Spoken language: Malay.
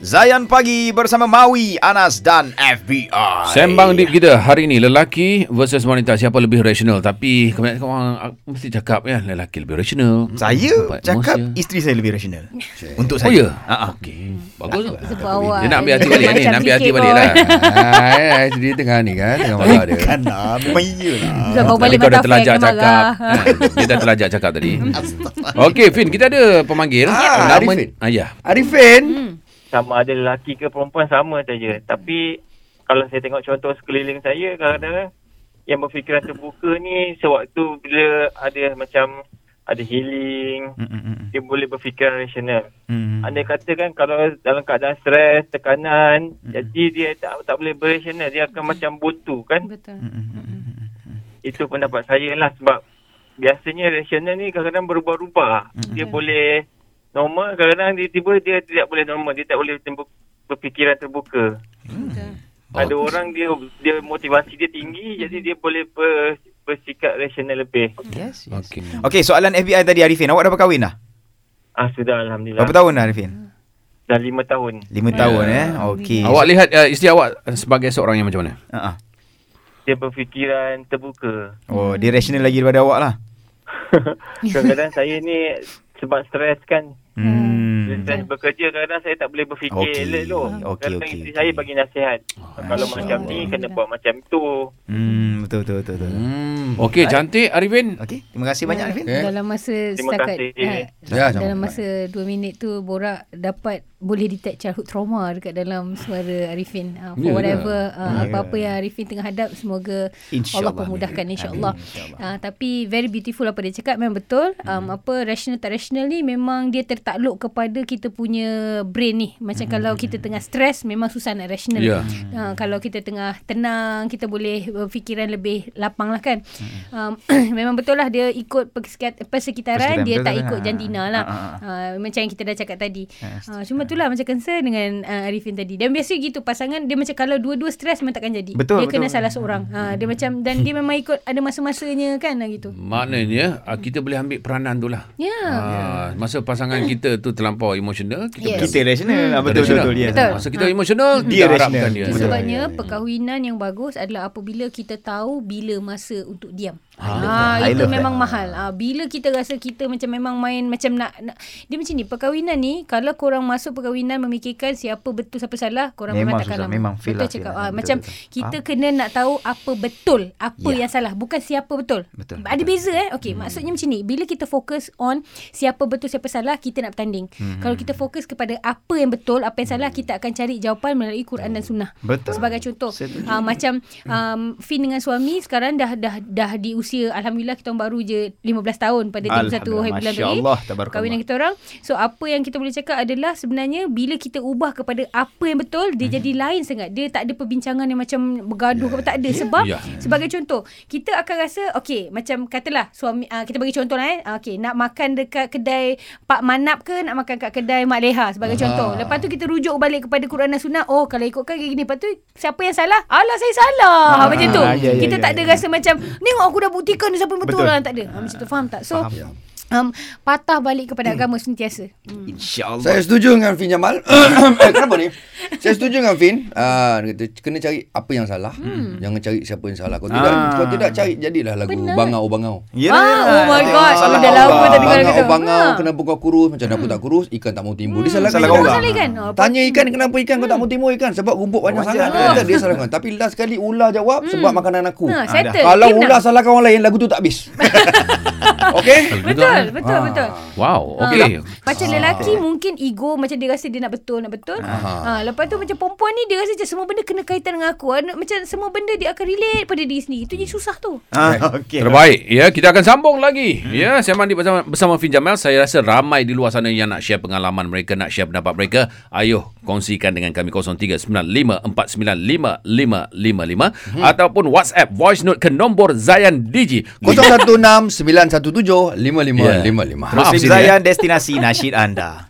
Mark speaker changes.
Speaker 1: Zayan Pagi bersama Maui, Anas dan FBI.
Speaker 2: Sembang deep kita hari ni lelaki versus wanita siapa lebih rasional tapi kebanyakan orang mesti cakap ya lelaki lebih rasional.
Speaker 1: Saya cakap
Speaker 2: emosi.
Speaker 1: isteri saya lebih rasional. Untuk
Speaker 2: Oh
Speaker 1: saya.
Speaker 2: ya?
Speaker 1: Ha ah.
Speaker 2: Okey. Bagus.
Speaker 3: Sebab
Speaker 2: Dia nak ambil hati balik ni, nak ambil hati balik lah.
Speaker 4: Ah, eh, dia tengah ni kan Tengah marah dia
Speaker 1: Kan lah, memang iya lah.
Speaker 3: Sebab bawa balik
Speaker 2: kau dah terlajak cakap. Ha, Dia dah terlajak cakap tadi. Okey, Fin, kita ada pemanggil. Nama
Speaker 4: Arifin.
Speaker 2: Ah, ya.
Speaker 4: Arifin
Speaker 3: Hmm.
Speaker 5: Sama ada lelaki ke perempuan sama saja. Tapi kalau saya tengok contoh sekeliling saya kadang-kadang yang berfikiran terbuka ni sewaktu bila ada macam ada healing,
Speaker 1: Mm, mm, mm,
Speaker 5: dia boleh berfikiran rasional.
Speaker 1: mm.
Speaker 5: Anda kata kan kalau dalam keadaan stres, tekanan, jadi dia tak tak boleh berasional, dia akan macam buntu kan.
Speaker 3: Betul.
Speaker 1: Mm, mm, mm, mm.
Speaker 5: Itu pendapat saya lah sebab biasanya rasional ni kadang-kadang berubah-ubah. Dia boleh normal, kadang-kadang dia tiba dia tidak boleh normal, dia tak boleh tembu- berfikiran terbuka.
Speaker 3: Betul.
Speaker 5: Ada orang dia dia motivasi dia tinggi jadi dia boleh ber, bersikap rasional lebih.
Speaker 1: Yes, yes.
Speaker 2: Okey.
Speaker 1: Okey, soalan FBI tadi Arifin. Awak dah berkahwin dah?
Speaker 5: Ah sudah alhamdulillah.
Speaker 1: Berapa tahun dah Arifin?
Speaker 5: Dah lima tahun.
Speaker 1: Lima tahun eh. Okey.
Speaker 2: Awak lihat uh, isteri awak sebagai seorang yang macam mana?
Speaker 1: Ah.
Speaker 5: Dia berfikiran terbuka.
Speaker 1: Oh, dia rasional lagi daripada awak lah.
Speaker 5: Kadang-kadang saya ni sebab stres kan.
Speaker 1: Hmm.
Speaker 5: Bila stres bekerja kadang-kadang saya tak boleh berfikir
Speaker 1: Okey.
Speaker 5: elok.
Speaker 1: Okey,
Speaker 5: Kadang
Speaker 1: okey,
Speaker 5: isteri
Speaker 1: okey.
Speaker 5: saya bagi nasihat. Kalau
Speaker 3: Masya
Speaker 5: macam
Speaker 3: Allah.
Speaker 5: ni kena buat macam tu.
Speaker 1: Hmm, betul betul betul. betul.
Speaker 2: Hmm. Okey, cantik Arifin.
Speaker 1: Okey, terima kasih banyak Arifin.
Speaker 4: Okay.
Speaker 3: Dalam masa
Speaker 5: Terima
Speaker 3: setakat
Speaker 5: kasih.
Speaker 3: eh,
Speaker 4: Ya,
Speaker 3: dalam masa 2 minit tu Borak dapat boleh detect childhood trauma dekat dalam suara Arifin. Uh, for
Speaker 2: Ya,
Speaker 3: whatever uh,
Speaker 1: Ya.
Speaker 3: apa-apa yang Arifin tengah hadap semoga
Speaker 1: InsyaAllah.
Speaker 3: Allah pemudahkan
Speaker 1: Amin.
Speaker 3: insya-Allah.
Speaker 1: InsyaAllah.
Speaker 3: Uh, tapi very beautiful apa dia cakap memang betul. Um, apa rational tak rational ni memang dia tertakluk kepada kita punya brain ni. Macam kalau kita tengah stres memang susah nak rational.
Speaker 2: Ya.
Speaker 3: Uh, kalau kita tengah tenang kita boleh berfikiran lebih lapang lah kan. Um, memang betul lah dia ikut persekitar, persekitaran
Speaker 1: Persekitaran,
Speaker 3: dia tak ikut
Speaker 1: Ha,
Speaker 3: jantina lah.
Speaker 1: ha, ha, ha.
Speaker 3: Uh, macam yang kita dah cakap tadi.
Speaker 1: Yes.
Speaker 3: Uh, cuma itulah macam concern dengan uh, Arifin tadi. Dan biasa gitu pasangan dia macam kalau dua-dua stres memang takkan jadi.
Speaker 1: Betul,
Speaker 3: Dia kena
Speaker 1: betul.
Speaker 3: salah seorang. Uh, dia macam dan dia memang ikut ada masa-masanya kan lah gitu.
Speaker 2: Maknanya uh, kita boleh ambil peranan tu lah.
Speaker 3: Ya.
Speaker 2: Ah, masa pasangan kita tu terlampau emosional, kita
Speaker 3: Yes.
Speaker 1: Kita rasional. Ah, betul betul betul dia.
Speaker 3: Betul.
Speaker 2: Masa kita emosional,
Speaker 1: Dia
Speaker 2: kita harapkan
Speaker 1: rasional.
Speaker 2: dia.
Speaker 1: Betul.
Speaker 3: sebabnya
Speaker 4: Ya, ya, ya.
Speaker 3: perkahwinan yang bagus adalah apabila kita tahu bila masa untuk diam.
Speaker 2: Ah,
Speaker 3: Ah,
Speaker 1: I
Speaker 3: itu memang
Speaker 1: that.
Speaker 3: mahal. Ah, bila kita rasa kita macam memang main macam nak, nak dia macam ni perkahwinan ni kalau korang masuk perkahwinan memikirkan siapa betul siapa salah, korang memang,
Speaker 1: Memang
Speaker 3: takkan
Speaker 1: susah.
Speaker 3: lama.
Speaker 1: Memang
Speaker 3: betul
Speaker 1: lah,
Speaker 3: cakap. Ah,
Speaker 1: lah.
Speaker 3: macam
Speaker 1: Betul, betul.
Speaker 3: kita kena nak tahu apa betul, apa
Speaker 1: Ya.
Speaker 3: yang salah, bukan siapa betul.
Speaker 1: Betul,
Speaker 3: Ada
Speaker 1: betul.
Speaker 3: beza eh. Okey, maksudnya macam ni. Bila kita fokus on siapa betul siapa salah, kita nak bertanding.
Speaker 1: Hmm.
Speaker 3: Kalau kita fokus kepada apa yang betul, apa yang salah, kita akan cari jawapan melalui Quran dan Sunnah.
Speaker 1: Betul.
Speaker 3: Sebagai contoh, uh, macam um, Fin dengan suami sekarang dah dah dah di usia alhamdulillah kita orang baru je 15 tahun pada 31 hari bulan tadi.
Speaker 1: Tabarakallah.
Speaker 3: Kahwinan kita orang. So apa yang kita boleh cakap adalah sebenarnya bila kita ubah kepada apa yang betul, dia jadi lain sangat. Dia tak ada perbincangan yang macam bergaduh yeah. tak ada sebab
Speaker 2: Ya.
Speaker 3: sebagai contoh, kita akan rasa okey, macam katalah suami uh, kita bagi contoh lah eh. Okey, nak makan dekat kedai Pak Manap ke nak makan kat kedai Mak Leha sebagai
Speaker 4: Aha.
Speaker 3: contoh. Lepas tu kita rujuk balik kepada Quran dan Sunnah. Oh, kalau ikutkan gini. Lepas tu siapa yang salah? Alah saya salah.
Speaker 1: Ah,
Speaker 3: macam tu.
Speaker 1: ya, ya,
Speaker 3: kita
Speaker 1: ya,
Speaker 3: tak ada
Speaker 1: ya.
Speaker 3: rasa macam Tengok aku dah buktikan siapa yang betul,
Speaker 1: Betul.
Speaker 3: lah Tak ada ha, Macam tu faham tak So
Speaker 1: Faham.
Speaker 3: Um, Patah balik kepada agama sentiasa hmm.
Speaker 1: InsyaAllah.
Speaker 4: Saya setuju dengan Fin Jamal. eh, kenapa ni? Saya setuju dengan Fin. Ah, dia kata kena cari apa yang salah. Jangan cari siapa yang salah. Kalau tidak,
Speaker 1: Ah.
Speaker 4: kalau tidak cari jadilah lagu
Speaker 3: Benar.
Speaker 4: bangau bangau.
Speaker 1: Yelah,
Speaker 3: Ah, oh my. God.
Speaker 1: Salah
Speaker 3: Dah lama tak dengar
Speaker 4: bangau
Speaker 3: gitu.
Speaker 4: bangau
Speaker 3: Ha.
Speaker 4: kenapa kau kurus macam aku tak kurus ikan tak mau timbul. Dia salahkan
Speaker 1: Salah
Speaker 4: ikan.
Speaker 1: orang.
Speaker 3: Salah ikan oh,
Speaker 4: Tanya ikan kenapa ikan kau tak mau timbul ikan sebab rumput banyak
Speaker 1: Wajar.
Speaker 4: sangat. Dia kata dia salahkan. Tapi last kali ular jawab sebab makanan aku.
Speaker 3: Ha,
Speaker 1: Ah,
Speaker 4: Kalau ular salahkan orang lain lagu tu tak habis. Okey?
Speaker 3: Betul Betul
Speaker 4: Ah.
Speaker 3: betul
Speaker 2: Wow, okey.
Speaker 3: Ha, macam lelaki mungkin ego macam dia rasa dia nak betul nak betul. Ha, lepas tu macam perempuan ni dia rasa macam semua benda kena kaitan dengan aku. Ada- Macam semua benda dia akan relate pada diri sendiri. Itu jadi susah tu.
Speaker 1: Ah, okey.
Speaker 2: Terbaik. Ya, kita akan sambung lagi. Ya, saya mandi bersama bersama Fin Jamal. Saya rasa ramai di luar sana yang nak share pengalaman mereka, nak share pendapat mereka. Ayo kongsikan dengan kami 0395495555 ataupun WhatsApp voice note ke nombor Zayan DJ.
Speaker 4: 016 917 5555.
Speaker 2: Maaf
Speaker 1: Muslim
Speaker 2: sini, eh.
Speaker 1: Zayan, destinasi nasyid anda.